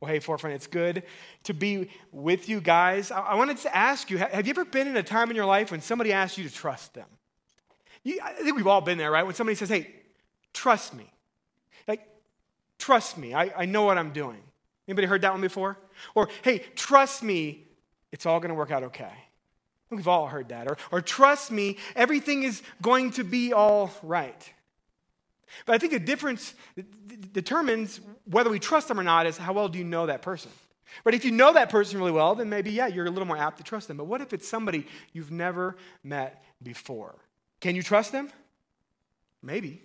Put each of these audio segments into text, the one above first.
Well, hey, Forefront, it's good to be with you guys. I, wanted to ask you have you ever been in a time in your life when somebody asked you to trust them? You, I think we've all been there, right? When somebody says, hey, trust me. Like, trust me, I, I know what I'm doing. Anybody heard that one before? Or, hey, trust me, it's all going to work out okay. We've all heard that. Or, or trust me, everything is going to be all right. But I think the difference determines whether we trust them or not is how well do you know that person? But if you know that person really well, then maybe, yeah, you're a little more apt to trust them. But what if it's somebody you've never met before? Can you trust them? Maybe.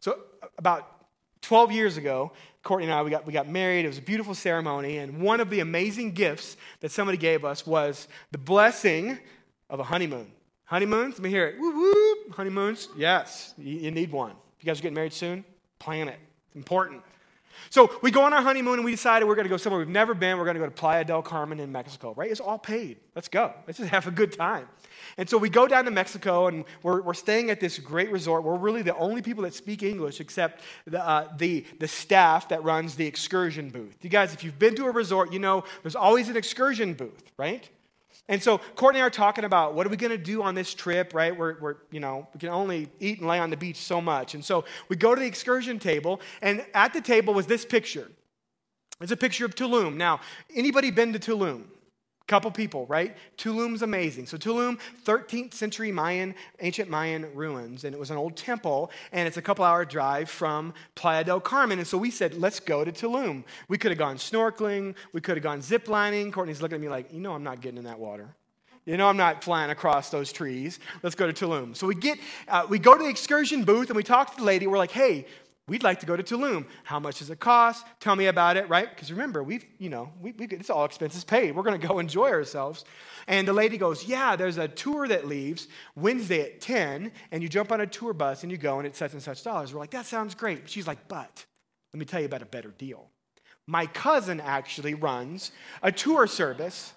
So, about 12 years ago, Courtney and I, we got, we got married. It was a beautiful ceremony. And one of the amazing gifts that somebody gave us was the blessing of a honeymoon. Honeymoons? Let me hear it. Woo woo. Honeymoons? Yes, you, you need one. You guys are getting married soon, plan it. It's important. So we go on our honeymoon and we decided we're going to go somewhere we've never been. We're going to go to Playa del Carmen in Mexico, right? It's all paid. Let's go. Let's just have a good time. And so we go down to Mexico and we're, we're staying at this great resort. We're really the only people that speak English except the, uh, the, the staff that runs the excursion booth. You guys, if you've been to a resort, you know there's always an excursion booth, right? And so Courtney and I are talking about what are we going to do on this trip, right? We're, we're, you know, we can only eat and lay on the beach so much. And so we go to the excursion table, and at the table was this picture. It's a picture of Tulum. Now, anybody been to Tulum? Couple people, right? Tulum's amazing. So Tulum, 13th century Mayan, ancient Mayan ruins, and it was an old temple, and it's a couple hour drive from Playa del Carmen. And so we said, let's go to Tulum. We could have gone snorkeling, we could have gone ziplining. Courtney's looking at me like, you know, I'm not getting in that water. You know, I'm not flying across those trees. Let's go to Tulum. So we get, uh, we go to the excursion booth and we talk to the lady. We're like, hey, We'd like to go to Tulum. How much does it cost? Tell me about it, right? Because remember, we've, you know, we, we, it's all expenses paid. We're going to go enjoy ourselves. And the lady goes, Yeah, there's a tour that leaves Wednesday at 10, and you jump on a tour bus and you go, and it's such and such dollars. We're like, That sounds great. She's like, But let me tell you about a better deal. My cousin actually runs a tour service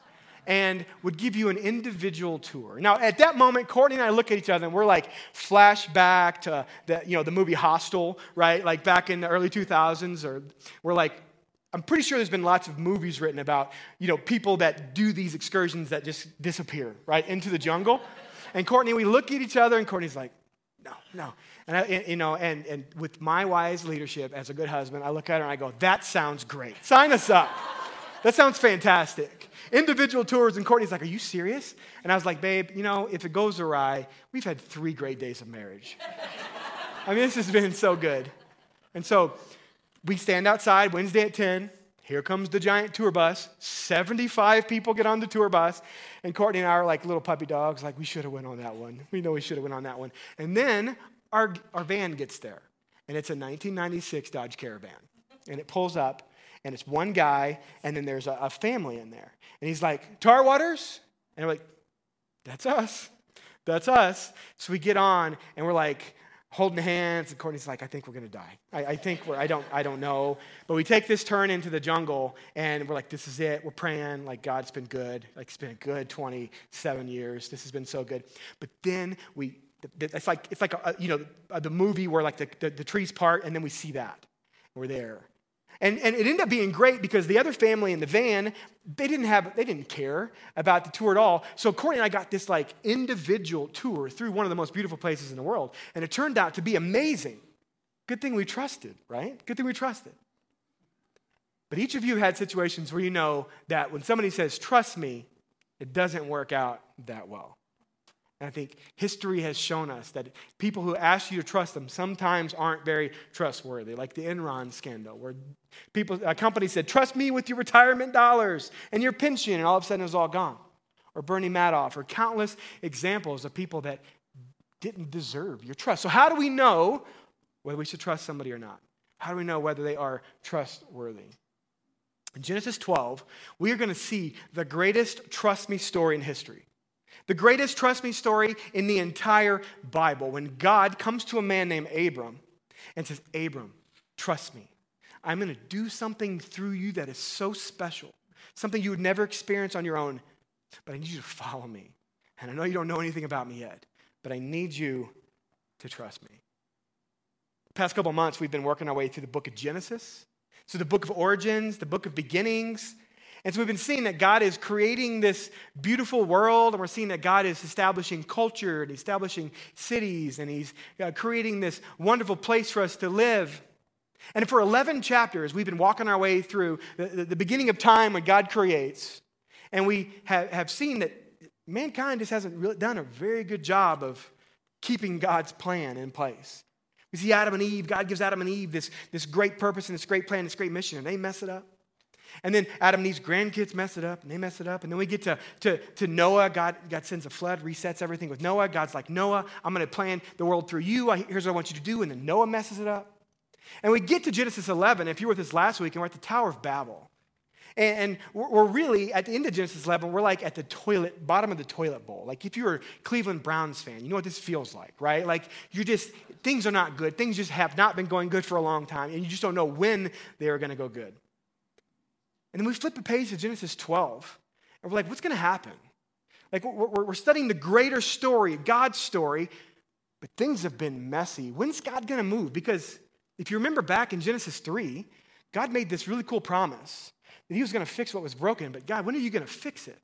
and would give you an individual tour. Now, at that moment, Courtney and I look at each other and we're like flashback to the, you know, the movie Hostel, right? Like back in the early 2000s, or we're like, I'm pretty sure there's been lots of movies written about, you know, people that do these excursions that just disappear, right, into the jungle. And Courtney, we look at each other and Courtney's like, no, no. And, I, you know, and, and with my wise leadership as a good husband, I look at her and I go, that sounds great. Sign us up. That sounds fantastic. Individual tours, and Courtney's like, Are you serious? And I was like, Babe, you know, if it goes awry, we've had three great days of marriage. I mean, this has been so good. And so we stand outside Wednesday at 10. Here comes the giant tour bus. 75 people get on the tour bus. And Courtney and I are like little puppy dogs, like, we should have went on that one. We know we should have went on that one. And then our, our van gets there. And it's a 1996 Dodge Caravan. And it pulls up and it's one guy, and then there's a, a family in there. And he's like, Tar Waters? And we're like, that's us. That's us. So we get on, and we're like, holding hands and courtney's like i think we're going to die I, I, think we're i don't i don't know but we take this turn into the jungle and we're like this is it we're praying like god's been good like it's been a good 27 years this has been so good but then we it's like it's like a, you know the movie where like the, the, the trees part and then we see that we're there and, and it ended up being great because the other family in the van, they didn't have, they didn't care about the tour at all. So Courtney and I got this like individual tour through one of the most beautiful places in the world. And it turned out to be amazing. Good thing we trusted, right? Good thing we trusted. But each of you had situations where you know that when somebody says, trust me, it doesn't work out that well. And I think history has shown us that people who ask you to trust them sometimes aren't very trustworthy, like the Enron scandal, where people, a company said, Trust me with your retirement dollars and your pension, and all of a sudden it was all gone. Or Bernie Madoff, or countless examples of people that didn't deserve your trust. So, how do we know whether we should trust somebody or not? How do we know whether they are trustworthy? In Genesis 12, we are going to see the greatest trust me story in history. The greatest trust me story in the entire Bible when God comes to a man named Abram and says, Abram, trust me. I'm going to do something through you that is so special, something you would never experience on your own, but I need you to follow me. And I know you don't know anything about me yet, but I need you to trust me. The past couple months, we've been working our way through the book of Genesis. So, the book of origins, the book of beginnings. And so, we've been seeing that God is creating this beautiful world, and we're seeing that God is establishing culture and establishing cities, and He's uh, creating this wonderful place for us to live. And for 11 chapters, we've been walking our way through the, the, beginning of time when God creates, and we have, have seen that mankind just hasn't really done a very good job of keeping God's plan in place. We see Adam and Eve, God gives Adam and Eve this, this great purpose and this great plan, this great mission, and they mess it up. And then Adam and Eve's grandkids mess it up, and they mess it up. And then we get to, to, to Noah. God, God sends a flood, resets everything with Noah. God's like, Noah, I'm going to plan the world through you. Here's what I want you to do. And then Noah messes it up. And we get to Genesis 11. If you were with us last week, and we're at the Tower of Babel. And, we're really, at the end of Genesis 11, we're like at the toilet, bottom of the toilet bowl. Like if you're a Cleveland Browns fan, you know what this feels like, right? Like you're just, things are not good. Things just have not been going good for a long time, and you just don't know when they are going to go good. And then we flip the page to Genesis 12, and we're like, what's going to happen? Like we're, we're studying the greater story, God's story, but things have been messy. When's God going to move? Because if you remember back in Genesis 3, God made this really cool promise that he was going to fix what was broken, but God, when are you going to fix it?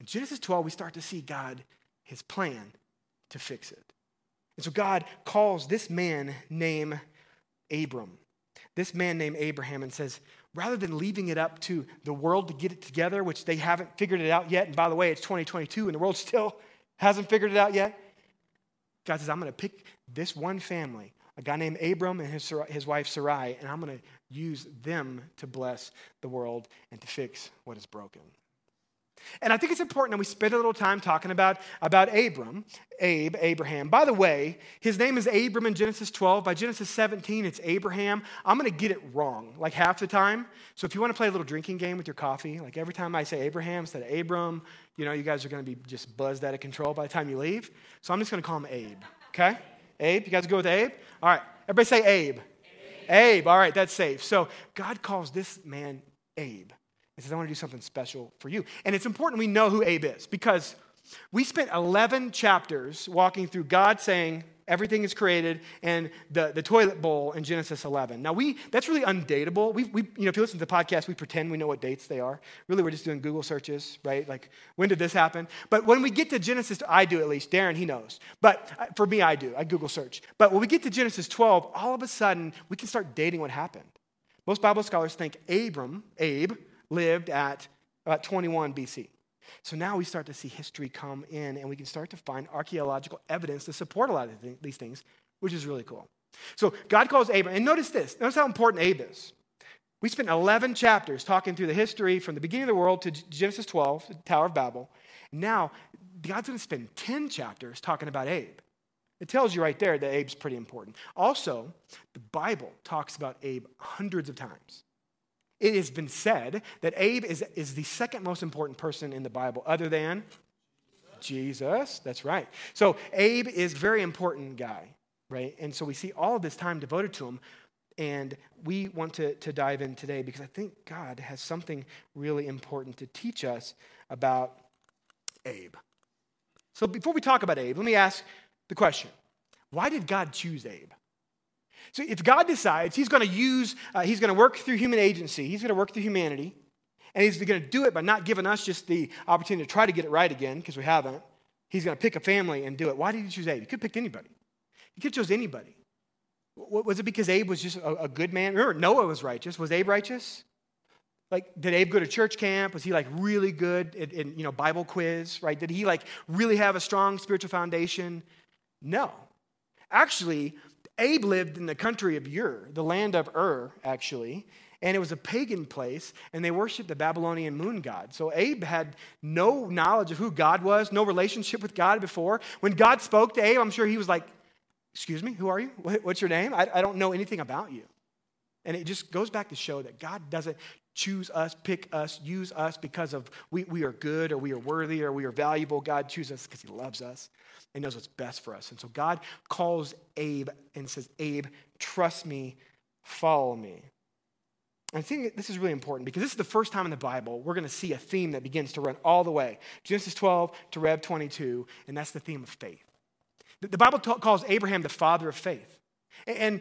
In Genesis 12, we start to see God, his plan to fix it. And so God calls this man named Abram, this man named Abraham, and says, rather than leaving it up to the world to get it together, which they haven't figured it out yet, and by the way, it's 2022 and the world still hasn't figured it out yet, God says, I'm going to pick this one family, a guy named Abram and his, his wife Sarai, and I'm going to use them to bless the world and to fix what is broken. And I think it's important that we spend a little time talking about, about Abram, Abe, Abraham. By the way, his name is Abram in Genesis 12. By Genesis 17, it's Abraham. I'm going to get it wrong like half the time. So if you want to play a little drinking game with your coffee, like every time I say Abraham instead of Abram, you know, you guys are going to be just buzzed out of control by the time you leave. So I'm just going to call him Abe, okay? Abe, you guys go with Abe? All right, everybody say Abe. Abe. All right, that's safe. So God calls this man Abe. He says, I want to do something special for you. And it's important we know who Abe is because we spent 11 chapters walking through God saying, everything is created and the, the toilet bowl in genesis 11 now we that's really undateable. We, we you know if you listen to the podcast we pretend we know what dates they are. Really we're just doing google searches right? Like when did this happen? But when we get to genesis i do at least. Darren he knows. But uh, for me i do. I google search. But when we get to genesis 12 all of a sudden we can start dating what happened. Most bible scholars think abram abe lived at about 21 BC. So now we start to see history come in and we can start to find archaeological evidence to support a lot of these things, which is really cool. So God calls Abram, and notice this notice how important Abe is. We spent 11 chapters talking through the history from the beginning of the world to Genesis 12, the Tower of Babel. Now, God's going to spend 10 chapters talking about Abe. It tells you right there that Abe's pretty important. Also, the Bible talks about Abe hundreds of times. It has been said that Abe is, is the second most important person in the Bible, other than Jesus. That's right. So Abe is a very important guy, right? And so we see all of this time devoted to him. And we want to, to dive in today because I think God has something really important to teach us about Abe. So before we talk about Abe, let me ask the question why did God choose Abe? So if God decides he's going to use, uh, he's going to work through human agency, he's going to work through humanity, and he's going to do it by not giving us just the opportunity to try to get it right again, because we haven't. He's going to pick a family and do it. Why did he choose Abe? He could have picked anybody. He could have chose anybody. Was it because Abe was just a, a good man? Remember, Noah was righteous. Was Abe righteous? Like, did Abe go to church camp? Was he like really good in, in, you know Bible quiz? Right? Did he like really have a strong spiritual foundation? No. Actually, Abe lived in the country of Ur, the land of Ur, actually, and it was a pagan place, and they worshiped the Babylonian moon god. So Abe had no knowledge of who God was, no relationship with God before. When God spoke to Abe, I'm sure he was like, Excuse me, who are you? What's your name? I, I don't know anything about you. And it just goes back to show that God doesn't choose us, pick us, use us because of we, we are good or we are worthy or we are valuable. God chooses us because he loves us and knows what's best for us. And so God calls Abe and says, Abe, trust me, follow me. I think this is really important because this is the first time in the Bible we're going to see a theme that begins to run all the way Genesis 12 to Rev 22, and that's the theme of faith. The Bible calls Abraham the father of faith. And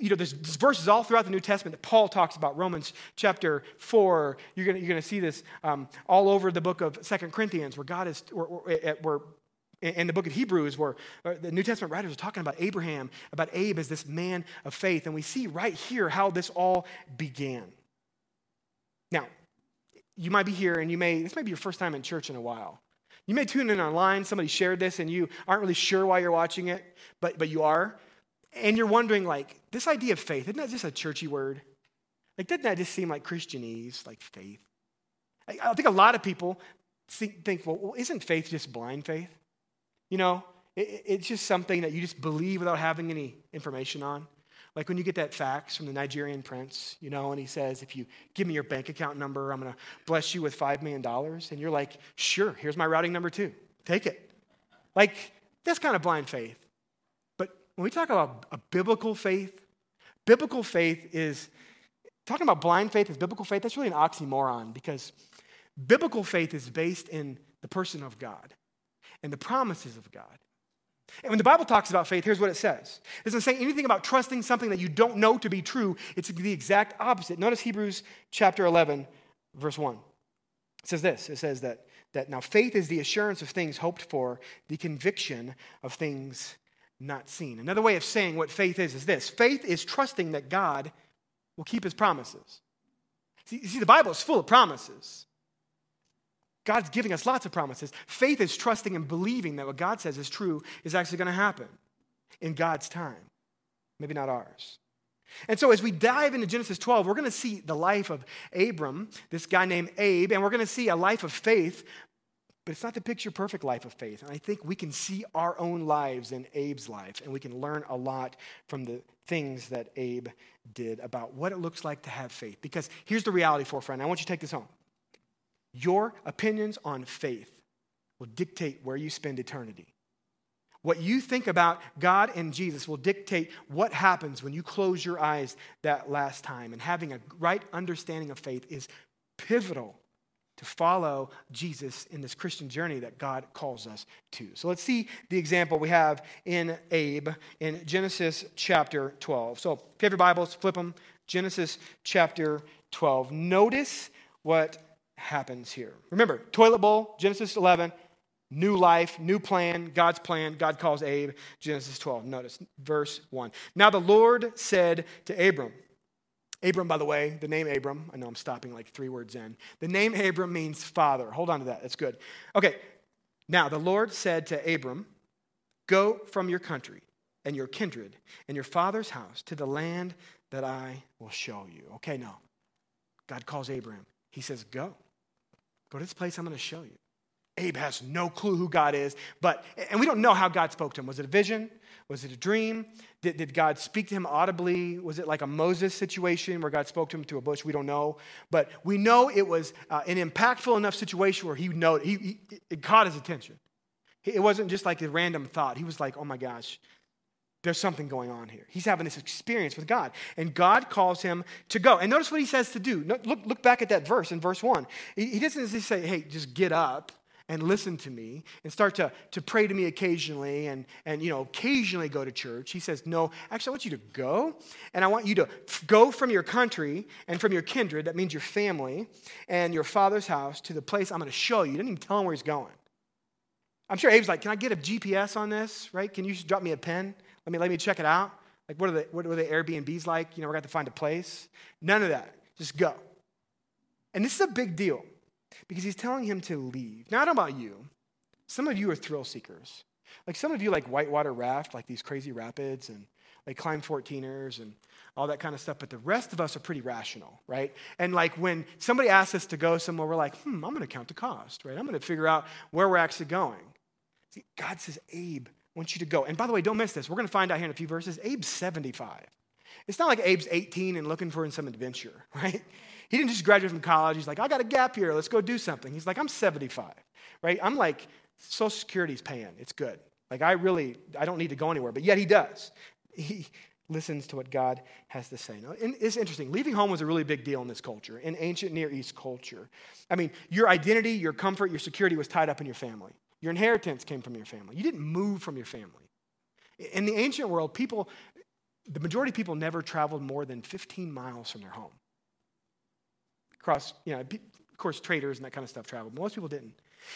you know, there's verses all throughout the New Testament that Paul talks about. Romans chapter four. You're gonna you're gonna see this um, all over the book of Second Corinthians, where God is, where, where in the book of Hebrews, where uh, the New Testament writers are talking about Abraham, about Abe as this man of faith, and we see right here how this all began. Now, you might be here, and you may this may be your first time in church in a while. You may tune in online. Somebody shared this, and you aren't really sure why you're watching it, but but you are and you're wondering, like, this idea of faith, isn't that just a churchy word? Like, doesn't that just seem like Christianese, like faith? I, think a lot of people think, think well, isn't faith just blind faith? You know, it, it's just something that you just believe without having any information on. Like when you get that fax from the Nigerian prince, you know, and he says, if you give me your bank account number, I'm going to bless you with $5 million. And you're like, sure, here's my routing number too. Take it. Like, that's kind of blind faith when we talk about a biblical faith, biblical faith is talking about blind faith is biblical faith. That's really an oxymoron because biblical faith is based in the person of God and the promises of God. And when the Bible talks about faith, here's what it says. It doesn't say anything about trusting something that you don't know to be true. It's the exact opposite. Notice Hebrews chapter 11, verse 1. It says this it says that, that now faith is the assurance of things hoped for, the conviction of things not seen. Another way of saying what faith is is this faith is trusting that God will keep his promises. See, see, the Bible is full of promises. God's giving us lots of promises. Faith is trusting and believing that what God says is true is actually going to happen in God's time, maybe not ours. And so, as we dive into Genesis 12, we're going to see the life of Abram, this guy named Abe, and we're going to see a life of faith but it's not the picture perfect life of faith. And I think we can see our own lives in Abe's life, and we can learn a lot from the things that Abe did about what it looks like to have faith. Because here's the reality for friend. I want you to take this home. Your opinions on faith will dictate where you spend eternity. What you think about God and Jesus will dictate what happens when you close your eyes that last time. And having a right understanding of faith is pivotal to follow Jesus in this Christian journey that God calls us to. So let's see the example we have in Abe in Genesis chapter 12. So if you have your Bibles, flip them. Genesis chapter 12. Notice what happens here. Remember, toilet bowl, Genesis 11, new life, new plan, God's plan. God calls Abe, Genesis 12. Notice verse 1. Now the Lord said to Abram, Abram, by the way, the name Abram, I know I'm stopping like three words in. The name Abram means father. Hold on to that. That's good. Okay. Now, the Lord said to Abram, Go from your country and your kindred and your father's house to the land that I will show you. Okay, now, God calls Abram. He says, Go. Go to this place I'm going to show you. Abe has no clue who God is, but, and we don't know how God spoke to him. Was it a vision? Was it a dream? Did, did God speak to him audibly? Was it like a Moses situation where God spoke to him through a bush? We don't know. But we know it was uh, an impactful enough situation where he know he, he, it caught his attention. It wasn't just like a random thought. He was like, oh my gosh, there's something going on here. He's having this experience with God. And God calls him to go. And notice what he says to do. Look, look back at that verse in verse 1. He doesn't just say, hey, just get up and listen to me and start to, to pray to me occasionally and, and you know occasionally go to church he says no actually i want you to go and i want you to go from your country and from your kindred that means your family and your father's house to the place i'm going to show you. He didn't even tell him where he's going. I'm sure abe's like can i get a gps on this right? Can you just drop me a pen? Let me let me check it out. Like what are the what are the airbnbs like? You know we're going to find a place. None of that. Just go. And this is a big deal because he's telling him to leave. Now, I don't know about you. Some of you are thrill seekers. Like some of you like whitewater raft, like these crazy rapids, and like climb 14ers and all that kind of stuff. But the rest of us are pretty rational, right? And like when somebody asks us to go somewhere, we're like, hmm, I'm going to count the cost, right? I'm going to figure out where we're actually going. See, God says, Abe wants you to go. And by the way, don't miss this. We're going to find out here in a few verses. Abe's 75. It's not like Abe's 18 and looking for some adventure, right? He didn't just graduate from college. He's like, I got a gap here. Let's go do something. He's like, I'm 75, right? I'm like, Social Security's paying. It's good. Like, I really, I don't need to go anywhere. But yet he does. He listens to what God has to say. Now, it's interesting. Leaving home was a really big deal in this culture, in ancient Near East culture. I mean, your identity, your comfort, your security was tied up in your family. Your inheritance came from your family. You didn't move from your family. In the ancient world, people the majority of people never traveled more than 15 miles from their home. Across, you know, of course, traders and that kind of stuff traveled. Most people didn't.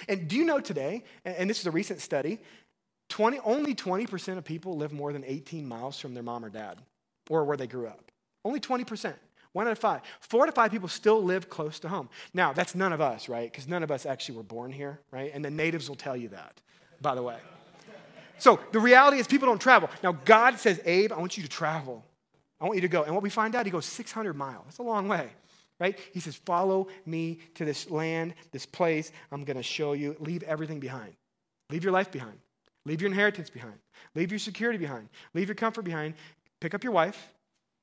And do you know today, and this is a recent study, 20, only 20% of people live more than 18 miles from their mom or dad or where they grew up. Only 20%. One out of five. Four to five people still live close to home. Now, that's none of us, right? Because none of us actually were born here, right? And the natives will tell you that, by the way. So the reality is people don't travel. Now, God says, Abe, I want you to travel. I want you to go. And what we find out, he goes 600 miles. That's a long way, right? He says, Follow me to this land, this place. I'm going to show you. Leave everything behind. Leave your life behind. Leave your inheritance behind. Leave your security behind. Leave your comfort behind. Pick up your wife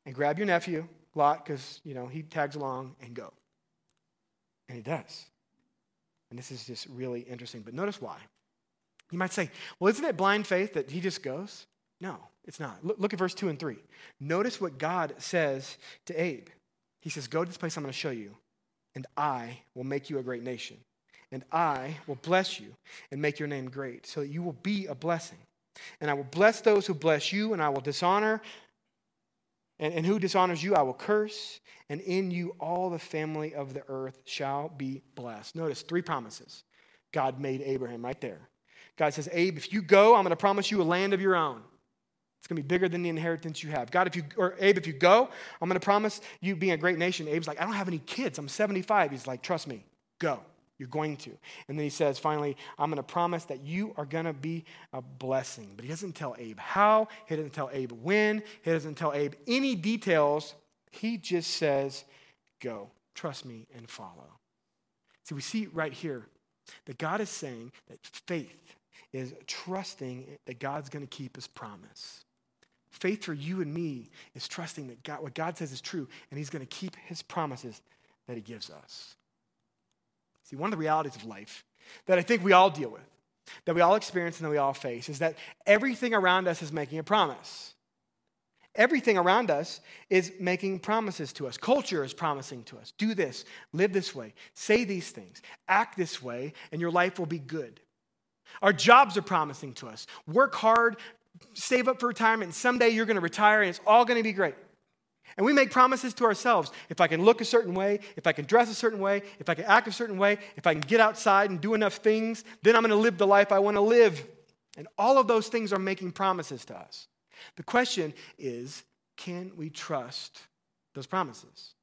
and grab your nephew, Lot, because, you know, he tags along and go. And he does. And this is just really interesting. But notice why. You might say, well, isn't it blind faith that he just goes? No, it's not. Look, look at verse 2 and 3. Notice what God says to Abe. He says, Go to this place I'm going to show you, and I will make you a great nation and I will bless you and make your name great, so that you will be a blessing. And I will bless those who bless you, and I will dishonor, and, and who dishonors you, I will curse, and in you all the family of the earth shall be blessed. Notice three promises God made Abraham right there. God says, Abe, if you go, I'm going to promise you a land of your own. It's going to be bigger than the inheritance you have. God, if you, or Abe, if you go, I'm going to promise you being a great nation. Abe's like, I don't have any kids. I'm 75. He's like, trust me, go. You're going to. And then he says, finally, I'm going to promise that you are going to be a blessing. But he doesn't tell Abe how, he doesn't tell Abe when, he doesn't tell Abe any details. He just says, go, trust me, and follow. See, we see right here that God is saying that faith is trusting that God's going to keep his promise. Faith for you and me is trusting that God, what God says is true, and he's going to keep his promises that he gives us. See, one of the realities of life that I think we all deal with, that we all experience and that we all face, is that everything around us is making a promise. Everything around us is making promises to us. Culture is promising to us do this, live this way, say these things, act this way, and your life will be good. Our jobs are promising to us work hard, save up for retirement, and someday you're going to retire and it's all going to be great. And we make promises to ourselves. If I can look a certain way, if I can dress a certain way, if I can act a certain way, if I can get outside and do enough things, then I'm going to live the life I want to live. And all of those things are making promises to us. The question is can we trust those promises?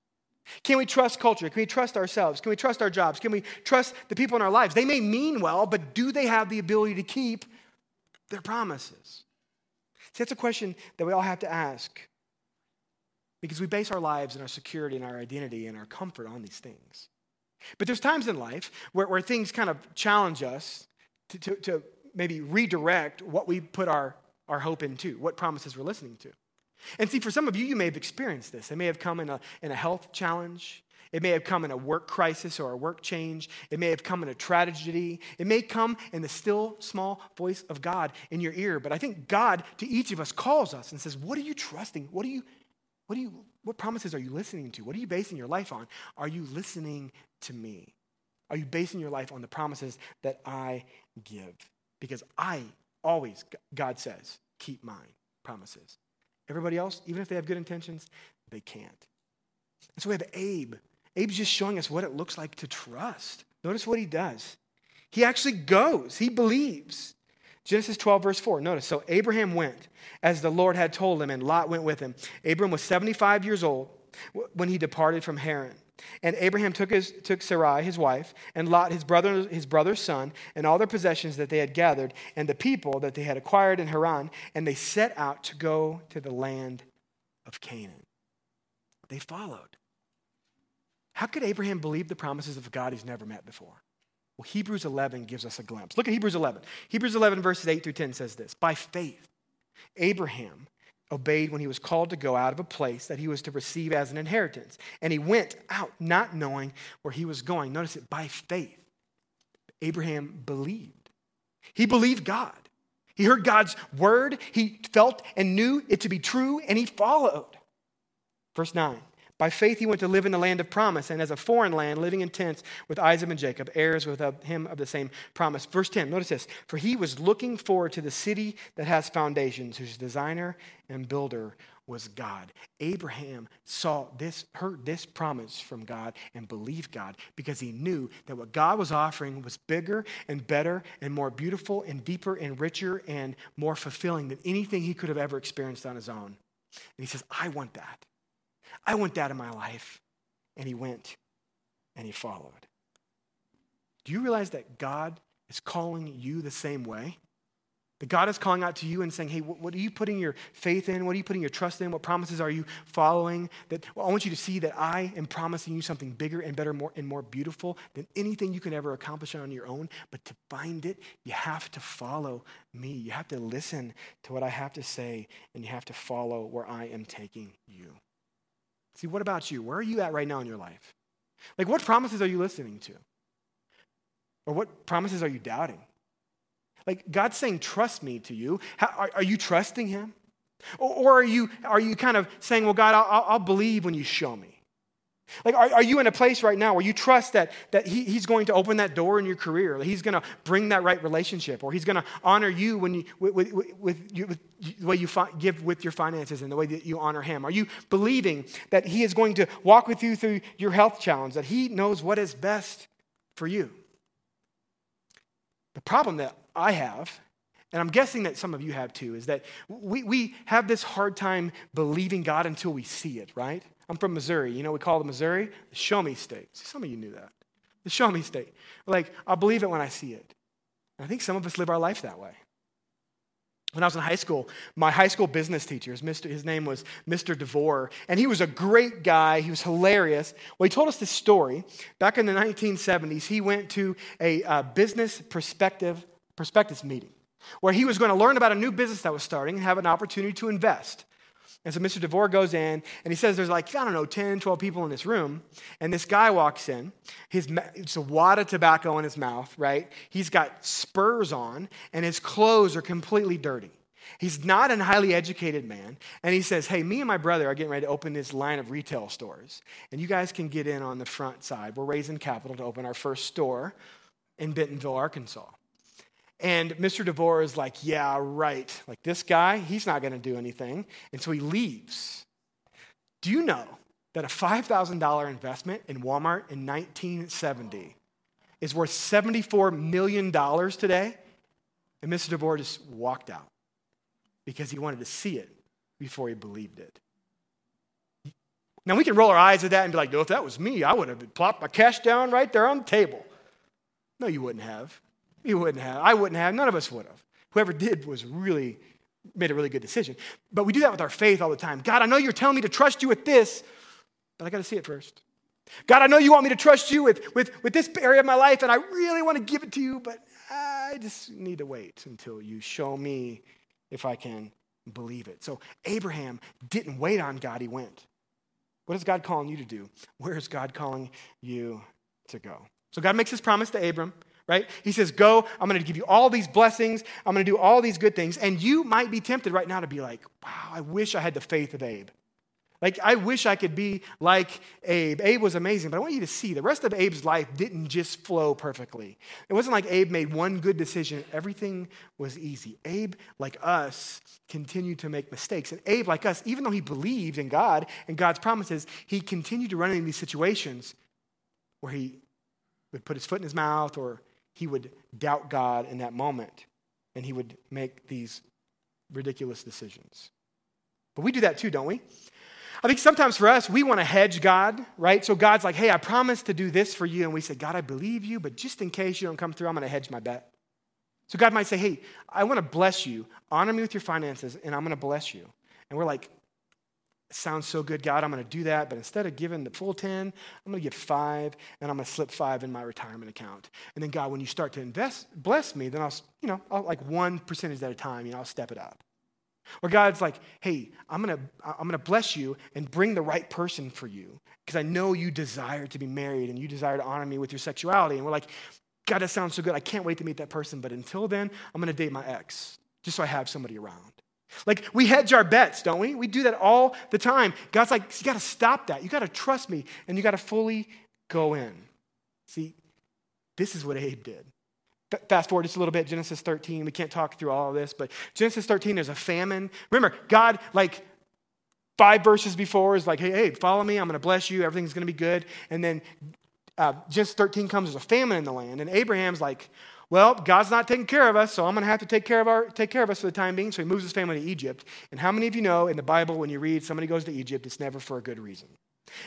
Can we trust culture? Can we trust ourselves? Can we trust our jobs? Can we trust the people in our lives? They may mean well, but do they have the ability to keep their promises? See, that's a question that we all have to ask because we base our lives and our security and our identity and our comfort on these things. But there's times in life where, where things kind of challenge us to, to, to maybe redirect what we put our, our hope into, what promises we're listening to. And see, for some of you, you may have experienced this. It may have come in a, in a health challenge. It may have come in a work crisis or a work change. It may have come in a tragedy. It may come in the still small voice of God in your ear. But I think God to each of us calls us and says, What are you trusting? What are you what, do you, what promises are you listening to? What are you basing your life on? Are you listening to me? Are you basing your life on the promises that I give? Because I always, God says, keep mine promises. Everybody else, even if they have good intentions, they can't. And so we have Abe. Abe's just showing us what it looks like to trust. Notice what he does. He actually goes, he believes. Genesis 12, verse 4. Notice, so Abraham went as the Lord had told him, and Lot went with him. Abram was 75 years old when he departed from Haran. And Abraham took, his, took Sarai, his wife, and Lot, his, brother, his brother's son, and all their possessions that they had gathered, and the people that they had acquired in Haran, and they set out to go to the land of Canaan. They followed. How could Abraham believe the promises of a God he's never met before? Well, Hebrews 11 gives us a glimpse. Look at Hebrews 11. Hebrews 11, verses 8 through 10 says this By faith, Abraham obeyed when he was called to go out of a place that he was to receive as an inheritance. And he went out not knowing where he was going. Notice it by faith. Abraham believed. He believed God. He heard God's word, he felt and knew it to be true, and he followed. Verse 9 by faith, he went to live in the land of promise, and as a foreign land, living in tents with Isaac and Jacob, heirs with him of the same promise. Verse 10, notice this. For he was looking forward to the city that has foundations, whose designer and builder was God. Abraham saw this, heard this promise from God and believed God because he knew that what God was offering was bigger and better and more beautiful and deeper and richer and more fulfilling than anything he could have ever experienced on his own. And he says, I want that. I want that in my life. And he went and he followed. Do you realize that God is calling you the same way? That God is calling out to you and saying, Hey, what are you putting your faith in? What are you putting your trust in? What promises are you following? That well, I want you to see that I am promising you something bigger and better more, and more beautiful than anything you can ever accomplish on your own. But to find it, you have to follow me. You have to listen to what I have to say, and you have to follow where I am taking you. See, what about you? Where are you at right now in your life? Like, what promises are you listening to? Or what promises are you doubting? Like God's saying, trust me to you. How, are, are, you trusting him? Or, or, are, you, are you kind of saying, well, God, I'll, I'll believe when you show me? Like, are, are, you in a place right now where you trust that, that he, He's going to open that door in your career? He's going to bring that right relationship, or He's going to honor you when you, with, with, with, you, with the way you fi- give with your finances and the way that you honor Him? Are you believing that He is going to walk with you through your health challenge, that He knows what is best for you? The problem that I have, and I'm guessing that some of you have too, is that we, we have this hard time believing God until we see it, right? I'm from Missouri. You know, we call the Missouri the show me state. Some of you knew that. The show me state. Like, I'll believe it when I see it. And I think some of us live our life that way. When I was in high school, my high school business teacher, his name was Mr. DeVore, and he was a great guy. He was hilarious. Well, he told us this story. Back in the 1970s, he went to a uh, business perspective prospectus meeting where he was going to learn about a new business that was starting and have an opportunity to invest. And so Mr. DeVore goes in and he says there's like, I don't know, 10, 12 people in this room. And this guy walks in. His, it's a wad of tobacco in his mouth, right? He's got spurs on and his clothes are completely dirty. He's not a highly educated man. And he says, Hey, me and my brother are getting ready to open this line of retail stores. And you guys can get in on the front side. We're raising capital to open our first store in Bentonville, Arkansas. And Mr. DeVore is like, yeah, right. Like this guy, he's not going to do anything. And so he leaves. Do you know that a $5,000 investment in Walmart in 1970 is worth $74 million today? And Mr. DeVore just walked out because he wanted to see it before he believed it. Now, we can roll our eyes at that and be like, no, if that was me, I would have plopped my cash down right there on the table. No, you wouldn't have. You wouldn't have. I wouldn't have. None of us would have. Whoever did was really made a really good decision. But we do that with our faith all the time. God, I know you're telling me to trust you with this, but I got to see it first. God, I know you want me to trust you with, with, with this area of my life, and I really want to give it to you, but I just need to wait until you show me if I can believe it. So Abraham didn't wait on God, he went. What is God calling you to do? Where is God calling you to go? So God makes this promise to Abram right? He says, Go, I'm going to give you all these blessings. I'm going to do all these good things. And you might be tempted right now to be like, Wow, I wish I had the faith of Abe. Like, I wish I could be like Abe. Abe was amazing, but I want you to see the rest of Abe's life didn't just flow perfectly. It wasn't like Abe made one good decision, everything was easy. Abe, like us, continued to make mistakes. And Abe, like us, even though he believed in God and God's promises, he continued to run into these situations where he would put his foot in his mouth or he would doubt God in that moment and he would make these ridiculous decisions. But we do that too, don't we? I think sometimes for us, we want to hedge God, right? So God's like, hey, I promise to do this for you. And we say, God, I believe you, but just in case you don't come through, I'm going to hedge my bet. So God might say, hey, I want to bless you. Honor me with your finances, and I'm going to bless you. And we're like, sounds so good, God, I'm going to do that. But instead of giving the full 10, I'm going to give five, and I'm going to slip five in my retirement account. And then, God, when you start to invest, bless me, then I'll, you know, I'll, like one percentage at a time, you know, I'll step it up. Or God's like, hey, I'm going to I'm going to bless you and bring the right person for you because I know you desire to be married and you desire to honor me with your sexuality. And we're like, God, that sounds so good. I can't wait to meet that person. But until then, I'm going to date my ex just so I have somebody around. Like we hedge our bets, don't we? We do that all the time. God's like, you got to stop that. You got to trust me and you got to fully go in. See, this is what Abe did. Fast forward just a little bit, Genesis 13. We can't talk through all of this, but Genesis 13, there's a famine. Remember, God, like, five verses before is like, hey, hey, follow me. I'm going to bless you. Everything's going to be good. And then uh, Genesis 13 comes, there's a famine in the land. And Abraham's like, well, God's not taking care of us, so I'm going to have to take care of our take care of us for the time being. So he moves his family to Egypt. And how many of you know in the Bible when you read somebody goes to Egypt, it's never for a good reason.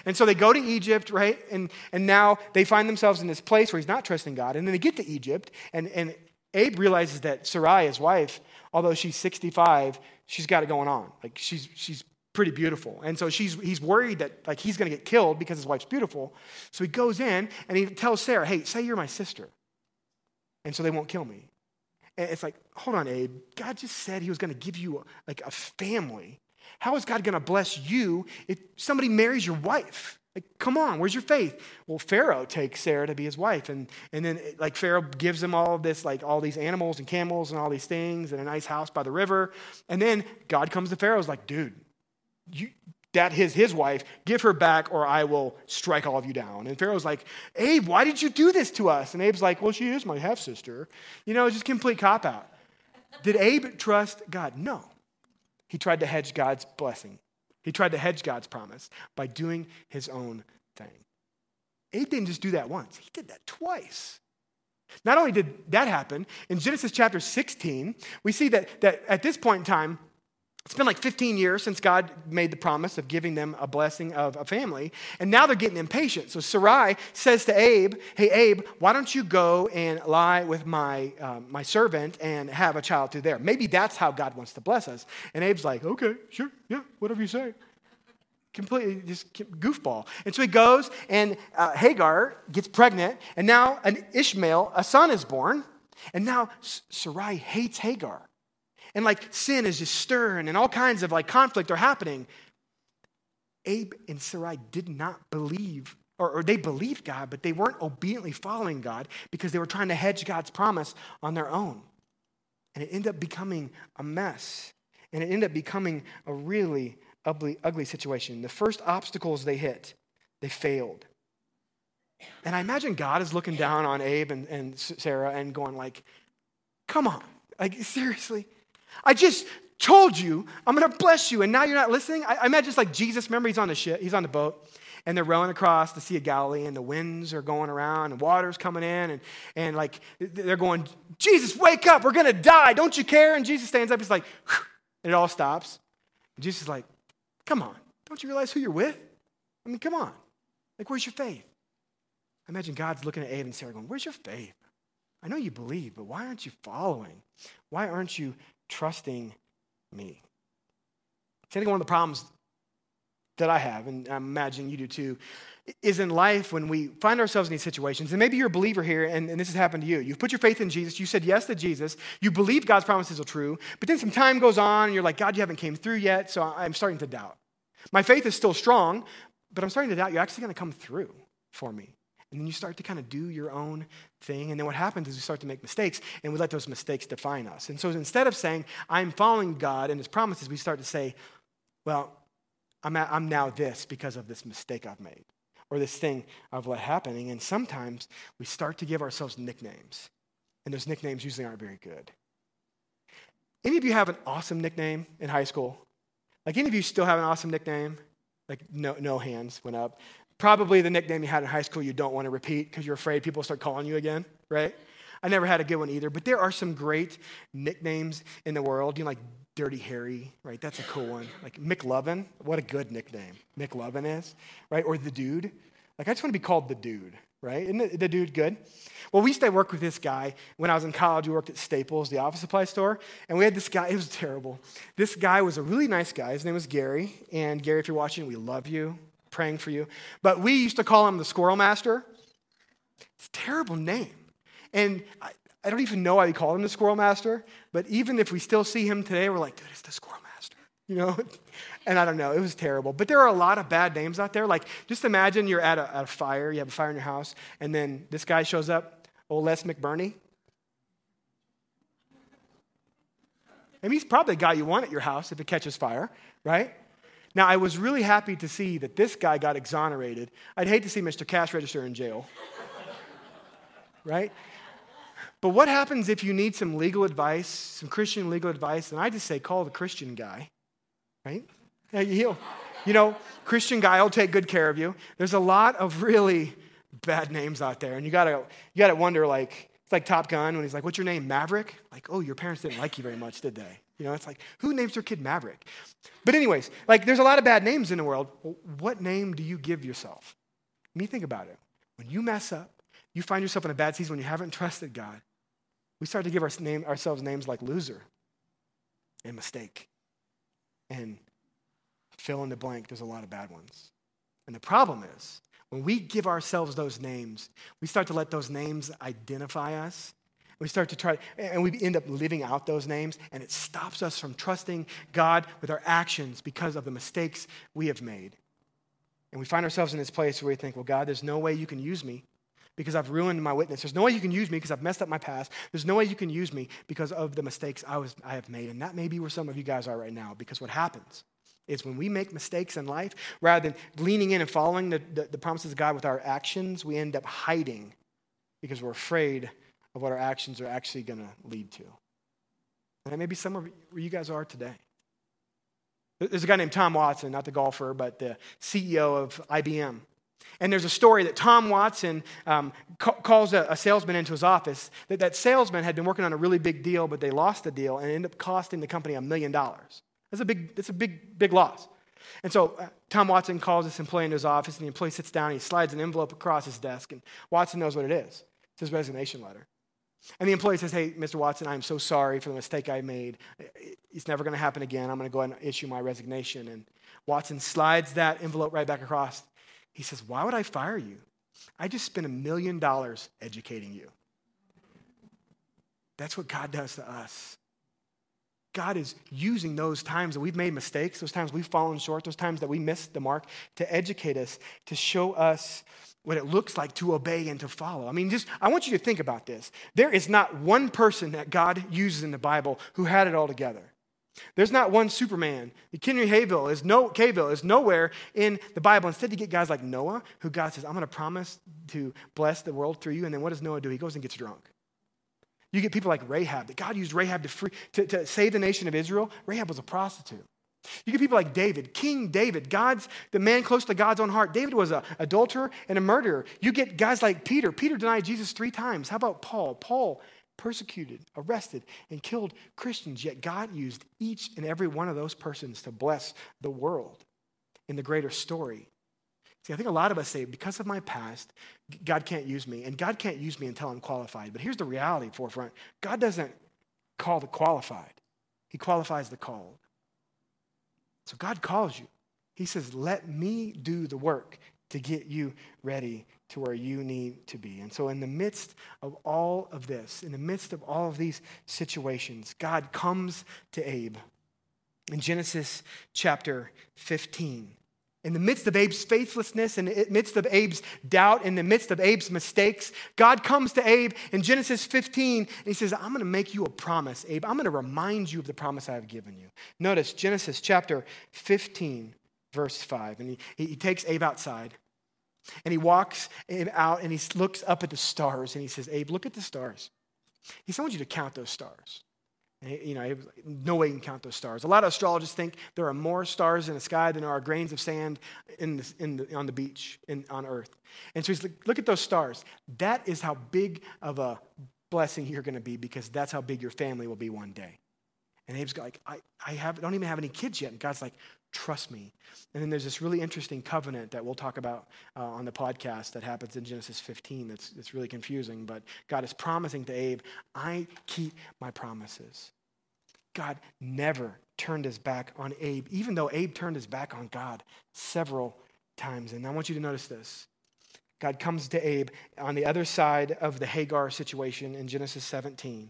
And so they go to Egypt, right? And and now they find themselves in this place where he's not trusting God. And then they get to Egypt, and, and Abe realizes that Sarai, his wife, although she's 65, she's got it going on. Like she's she's pretty beautiful. And so she's, he's worried that like he's going to get killed because his wife's beautiful. So he goes in and he tells Sarah, hey, say you're my sister and so they won't kill me. And it's like, hold on, Abe. God just said he was going to give you like a family. How is God going to bless you if somebody marries your wife? Like, come on, where's your faith? Well, Pharaoh takes Sarah to be his wife. And, and then, like, Pharaoh gives him all of this, like, all these animals and camels and all these things and a nice house by the river. And then God comes to Pharaoh's like, dude, you, that his, his wife, give her back or I will strike all of you down. And Pharaoh's like, Abe, why did you do this to us? And Abe's like, well, she is my half sister. You know, it's just complete cop out. Did Abe trust God? No. He tried to hedge God's blessing. He tried to hedge God's promise by doing his own thing. Abe didn't just do that once, he did that twice. Not only did that happen, in Genesis chapter 16, we see that, that at this point in time, it's been like 15 years since God made the promise of giving them a blessing of a family, and now they're getting impatient. So Sarai says to Abe, Hey, Abe, why don't you go and lie with my, um, my servant and have a child through there? Maybe that's how God wants to bless us. And Abe's like, Okay, sure, yeah, whatever you say. Completely just goofball. And so he goes, and uh, Hagar gets pregnant, and now an Ishmael, a son, is born. And now Sarai hates Hagar and like sin is just stirring and all kinds of like conflict are happening. Abe and Sarai did not believe, or, or, they believed God, but they weren't obediently following God because they were trying to hedge God's promise on their own. And it ended up becoming a mess. And it ended up becoming a really ugly, ugly situation. The first obstacles they hit, they failed. And I imagine God is looking down on Abe and, and Sarah and going like, come on, like seriously, I just told you I'm going to bless you, and now you're not listening. I, I imagine it's like Jesus. Remember, he's on the ship, he's on the boat, and they're rowing across the Sea of Galilee, and the winds are going around, and water's coming in, and, and like they're going, Jesus, wake up, we're going to die. Don't you care? And Jesus stands up, he's like, and it all stops. And Jesus is like, come on, don't you realize who you're with? I mean, come on. Like, where's your faith? I imagine God's looking at Abe and Sarah going, Where's your faith? I know you believe, but why aren't you following? Why aren't you trusting me. I think one of the problems that I have, and I'm imagining you do too, is in life when we find ourselves in these situations, and maybe you're a believer here, and, and, this has happened to you. You've put your faith in Jesus, you said yes to Jesus, you believe God's promises are true, but then some time goes on, and you're like, God, you haven't came through yet, so I'm starting to doubt. My faith is still strong, but I'm starting to doubt you're actually going to come through for me. And then you start to kind of do your own thing. And then what happens is we start to make mistakes and we let those mistakes define us. And so instead of saying, I'm following God and his promises, we start to say, well, I'm, at, I'm now this because of this mistake I've made or this thing of what happening. And sometimes we start to give ourselves nicknames. And those nicknames usually aren't very good. Any of you have an awesome nickname in high school? Like any of you still have an awesome nickname? Like no, no hands went up. Probably the nickname you had in high school you don't want to repeat because you're afraid people start calling you again, right? I never had a good one either, but there are some great nicknames in the world. You know, like Dirty Harry, right? That's a cool one. Like McLovin, what a good nickname McLovin is, right? Or the dude. Like, I just want to be called the dude, right? Isn't the, the dude good? Well, we used to work with this guy. When I was in college, we worked at Staples, the office supply store, and we had this guy. It was terrible. This guy was a really nice guy. His name was Gary. And Gary, if you're watching, we love you praying for you. But we used to call him the Squirrel Master. It's a terrible name. And I, I don't even know why we called him the Squirrel Master, but even if we still see him today, we're like, dude, it's the Squirrel Master, you know? and I don't know, it was terrible. But there are a lot of bad names out there. Like, just imagine you're at a, at a fire, you have a fire in your house, and then this guy shows up, old Les McBurney. I mean, he's probably the guy you want at your house if it catches fire, right? Now, I was really happy to see that this guy got exonerated. I'd hate to see Mr. Cash Register in jail. right? But what happens if you need some legal advice, some Christian legal advice? And I just say, call the Christian guy, right? He'll, you know, Christian guy will take good care of you. There's a lot of really bad names out there. And you gotta, you gotta wonder, like, it's like Top Gun when he's like, what's your name? Maverick? Like, oh, your parents didn't like you very much, did they? You know, it's like, who names their kid Maverick? But, anyways, like, there's a lot of bad names in the world. what name do you give yourself? Me think about it. When you mess up, you find yourself in a bad season when you haven't trusted God, we start to give our name, ourselves names like loser and mistake and fill in the blank. There's a lot of bad ones. And the problem is, when we give ourselves those names, we start to let those names identify us. We start to try, and we end up living out those names, and it stops us from trusting God with our actions because of the mistakes we have made. And we find ourselves in this place where we think, well, God, there's no way you can use me because I've ruined my witness. There's no way you can use me because I've messed up my past. There's no way you can use me because of the mistakes I, was, I have made. And that may be where some of you guys are right now because what happens is when we make mistakes in life, rather than leaning in and following the, the, the promises of God with our actions, we end up hiding because we're afraid of what our actions are actually going to lead to. And that may be some of where you guys are today. There's a guy named Tom Watson, not the golfer, but the CEO of IBM. And there's a story that Tom Watson um, ca- calls a, a, salesman into his office. That that salesman had been working on a really big deal, but they lost the deal and ended up costing the company a million dollars. That's a big, that's a big, big loss. And so uh, Tom Watson calls this employee into his office, and the employee sits down, and he slides an envelope across his desk, and Watson knows what it is. It's his resignation letter. And the employee says, Hey, Mr. Watson, I'm so sorry for the mistake I made. It's never going to happen again. I'm going to go ahead and issue my resignation. And Watson slides that envelope right back across. He says, Why would I fire you? I just spent a million dollars educating you. That's what God does to us. God is using those times that we've made mistakes, those times we've fallen short, those times that we missed the mark to educate us, to show us what it looks like to obey and to follow. I mean, just I want you to think about this. There is not one person that God uses in the Bible who had it all together. There's not one Superman. Henry Hayville is no Cavill is nowhere in the Bible. Instead, you get guys like Noah, who God says, "I'm going to promise to bless the world through you." And then what does Noah do? He goes and gets drunk. You get people like Rahab, that God used Rahab to, free, to, to save the nation of Israel. Rahab was a prostitute. You get people like David, King David, God's the man close to God's own heart. David was an adulterer and a murderer. You get guys like Peter. Peter denied Jesus three times. How about Paul? Paul persecuted, arrested, and killed Christians, yet God used each and every one of those persons to bless the world in the greater story. See, I think a lot of us say, because of my past, God can't use me. And God can't use me until I'm qualified. But here's the reality, forefront God doesn't call the qualified, He qualifies the called. So God calls you. He says, Let me do the work to get you ready to where you need to be. And so, in the midst of all of this, in the midst of all of these situations, God comes to Abe in Genesis chapter 15. In the midst of Abe's faithlessness, in the midst of Abe's doubt, in the midst of Abe's mistakes, God comes to Abe in Genesis 15 and he says, I'm going to make you a promise, Abe. I'm going to remind you of the promise I have given you. Notice Genesis chapter 15, verse 5. And he, he takes Abe outside and he walks out and he looks up at the stars and he says, Abe, look at the stars. He said, I want you to count those stars. You know, no way you can count those stars. A lot of astrologists think there are more stars in the sky than there are grains of sand in the, in the, on the beach in, on Earth. And so he's like, look at those stars. That is how big of a blessing you're going to be because that's how big your family will be one day. And Abe's like, I, I have, don't even have any kids yet. And God's like, trust me. And then there's this really interesting covenant that we'll talk about uh, on the podcast that happens in Genesis 15 that's, that's really confusing. But God is promising to Abe, I keep my promises. God never turned his back on Abe, even though Abe turned his back on God several times. And I want you to notice this. God comes to Abe on the other side of the Hagar situation in Genesis 17.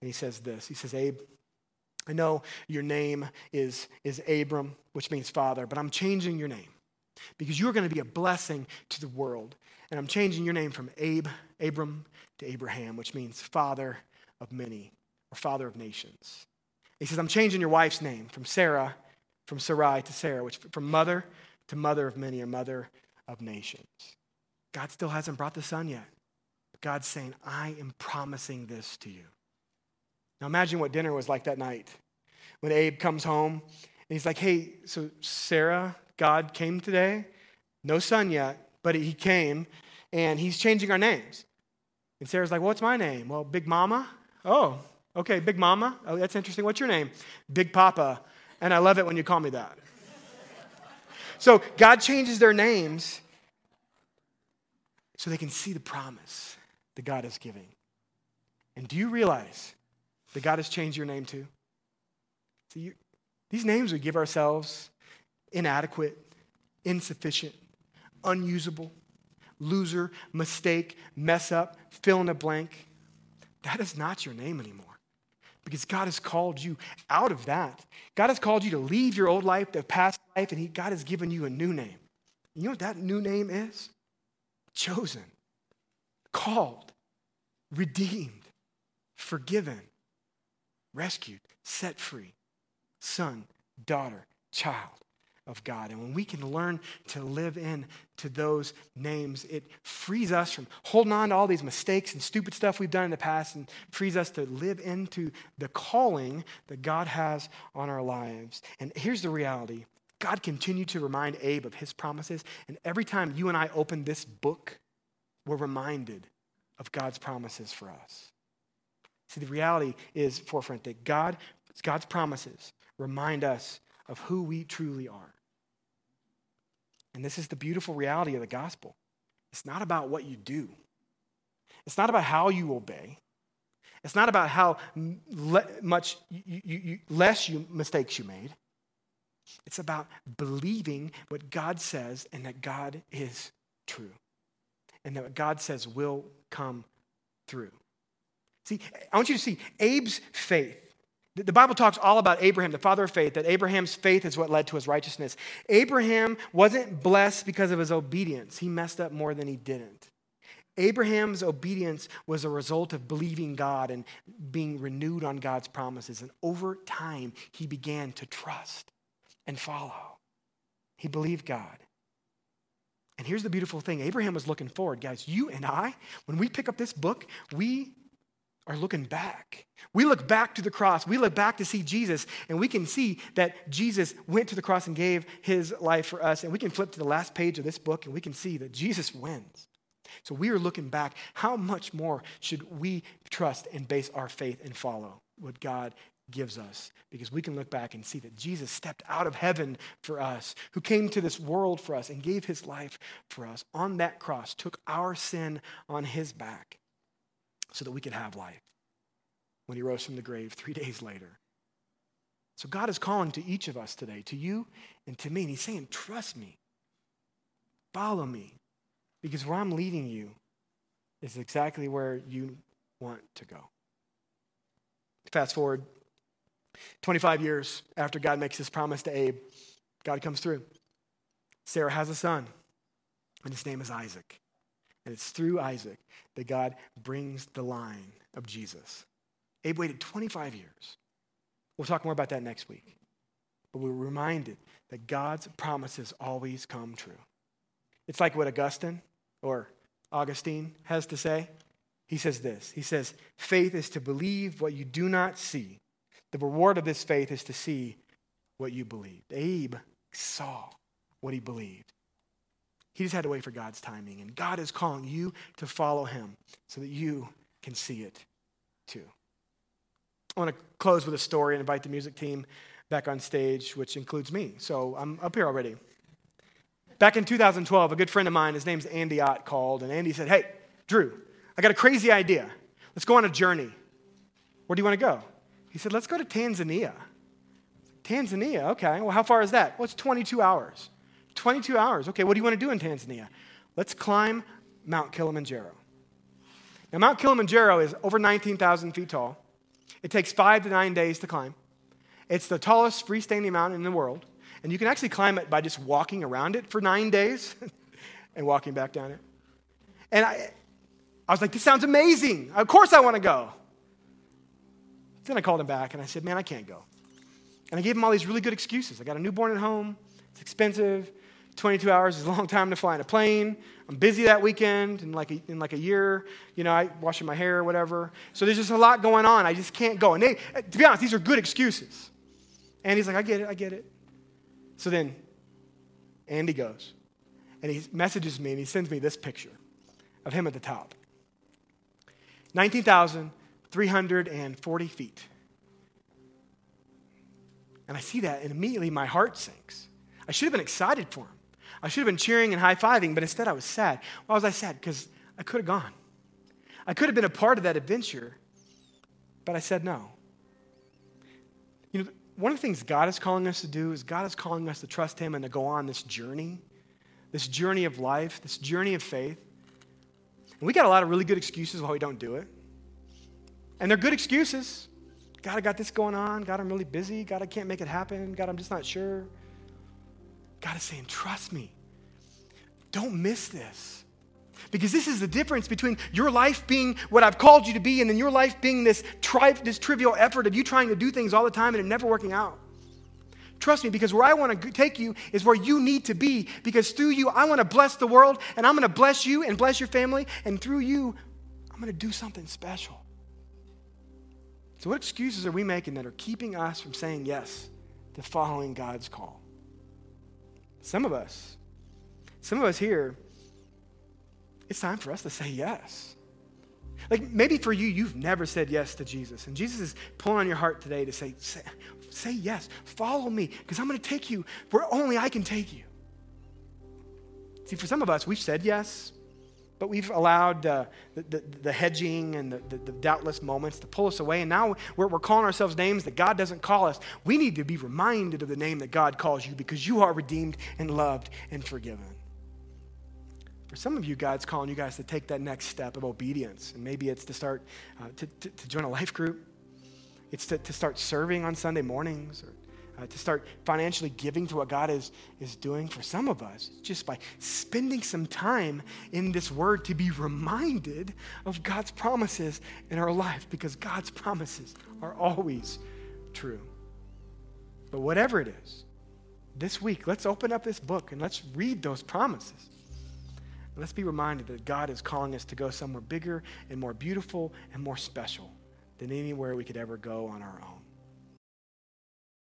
And he says this He says, Abe, I know your name is, is Abram, which means father, but I'm changing your name because you're going to be a blessing to the world. And I'm changing your name from Abe, Abram to Abraham, which means father of many or father of nations. He says, I'm changing your wife's name from Sarah, from Sarai to Sarah, which from mother to mother of many or mother of nations. God still hasn't brought the son yet. But God's saying, I am promising this to you. Now imagine what dinner was like that night when Abe comes home and he's like, hey, so Sarah, God came today. No son yet, but he came, and he's changing our names. And Sarah's like, what's my name? Well, Big Mama. Oh, okay, Big Mama. Oh, that's interesting. What's your name? Big Papa. And I love it when you call me that. so God changes their names so they can see the promise that God is giving. And do you realize that God has changed your name to. See, you, these names we give ourselves inadequate, insufficient, unusable, loser, mistake, mess up, fill in a blank. That is not your name anymore because God has called you out of that. God has called you to leave your old life, the past life, and he, God has given you a new name. You know what that new name is? Chosen, called, redeemed, forgiven, rescued, set free, son, daughter, child of God. And when we can learn to live in to those names, it frees us from holding on to all these mistakes and stupid stuff we've done in the past and frees us to live into the calling that God has on our lives. And here's the reality. God continued to remind Abe of his promises, and every time you and I open this book, we're reminded of God's promises for us. See, the reality is, forefront, that God, God's promises remind us of who we truly are. And this is the beautiful reality of the gospel. It's not about what you do, it's not about how you obey. It's not about how le- much you, you, you, less you, mistakes you made. It's about believing what God says and that God is true and that what God says will come through. See, I want you to see Abe's faith the Bible talks all about Abraham, the father of faith, that Abraham's faith is what led to his righteousness. Abraham wasn't blessed because of his obedience, he messed up more than he didn't. Abraham's obedience was a result of believing God and being renewed on God's promises. And over time, he began to trust and follow. He believed God. And here's the beautiful thing Abraham was looking forward. Guys, you and I, when we pick up this book, we are looking back. We look back to the cross. We look back to see Jesus, and we can see that Jesus went to the cross and gave his life for us. And we can flip to the last page of this book, and we can see that Jesus wins. So we are looking back. How much more should we trust and base our faith and follow what God gives us? Because we can look back and see that Jesus stepped out of heaven for us, who came to this world for us and gave his life for us on that cross, took our sin on his back so that we could have life when he rose from the grave three days later. So God is calling to each of us today, to you and to me. And he's saying, trust me, follow me, because where I'm leading you is exactly where you want to go. Fast forward 25 years after God makes this promise to Abe, God comes through. Sarah has a son, and his name is Isaac. And it's through Isaac that God brings the line of Jesus. Abe waited 25 years. We'll talk more about that next week. But we're reminded that God's promises always come true. It's like what Augustine or Augustine has to say. He says this He says, Faith is to believe what you do not see. The reward of this faith is to see what you believed. Abe saw what he believed. He just had to wait for God's timing. And God is calling you to follow him so that you can see it too. I want to close with a story and invite the music team back on stage, which includes me. So I'm up here already. Back in 2012, a good friend of mine, his name's Andy Ott, called, and Andy said, Hey, Drew, I got a crazy idea. Let's go on a journey. Where do you want to go? He said, Let's go to Tanzania. Tanzania, okay. Well, how far is that? Well, it's 22 hours. 22 hours. Okay, what do you want to do in Tanzania? Let's climb Mount Kilimanjaro. Now, Mount Kilimanjaro is over 19,000 feet tall. It takes five to nine days to climb. It's the tallest freestanding mountain in the world. And you can actually climb it by just walking around it for nine days and walking back down it. And I, I was like, this sounds amazing. Of course I want to go. Then I called him back and I said, man, I can't go. And I gave him all these really good excuses. I got a newborn at home. It's expensive. 22 hours is a long time to fly in a plane. I'm busy that weekend in like a, in like a year. You know, I washing my hair or whatever. So there's just a lot going on. I just can't go. And they, eh, to be honest, these are good excuses. And he's like, I get it, I get it. So then, Andy goes and he messages me and he sends me this picture of him at the top 19,340 feet. And I see that, and immediately my heart sinks. I should have been excited for him. I should have been cheering and high fiving, but instead I was sad. Why was I sad? Because I could have gone. I could have been a part of that adventure, but I said no. You know, one of the things God is calling us to do is God is calling us to trust Him and to go on this journey, this journey of life, this journey of faith. And we got a lot of really good excuses why we don't do it. And they're good excuses. God, I got this going on. God, I'm really busy. God, I can't make it happen. God, I'm just not sure. God is saying, trust me. Don't miss this. Because this is the difference between your life being what I've called you to be and then your life being this, tri- this trivial effort of you trying to do things all the time and it never working out. Trust me, because where I want to take you is where you need to be. Because through you, I want to bless the world and I'm going to bless you and bless your family. And through you, I'm going to do something special. So, what excuses are we making that are keeping us from saying yes to following God's call? Some of us, some of us here, it's time for us to say yes. Like maybe for you, you've never said yes to Jesus. And Jesus is pulling on your heart today to say, say, say yes, follow me, because I'm going to take you where only I can take you. See, for some of us, we've said yes, but we've allowed uh, the, the, the, hedging and the, the, doubtless moments to pull us away. And now we're, we're calling ourselves names that God doesn't call us. We need to be reminded of the name that God calls you because you are redeemed and loved and forgiven. For some of you, God's calling you guys to take that next step of obedience. And maybe it's to start uh, to, to, to, join a life group, it's to, to start serving on Sunday mornings, or uh, to start financially giving to what God is, is doing. For some of us, just by spending some time in this word to be reminded of God's promises in our life, because God's promises are always true. But whatever it is, this week, let's open up this book and let's read those promises. Let's be reminded that God is calling us to go somewhere bigger and more beautiful and more special than anywhere we could ever go on our own.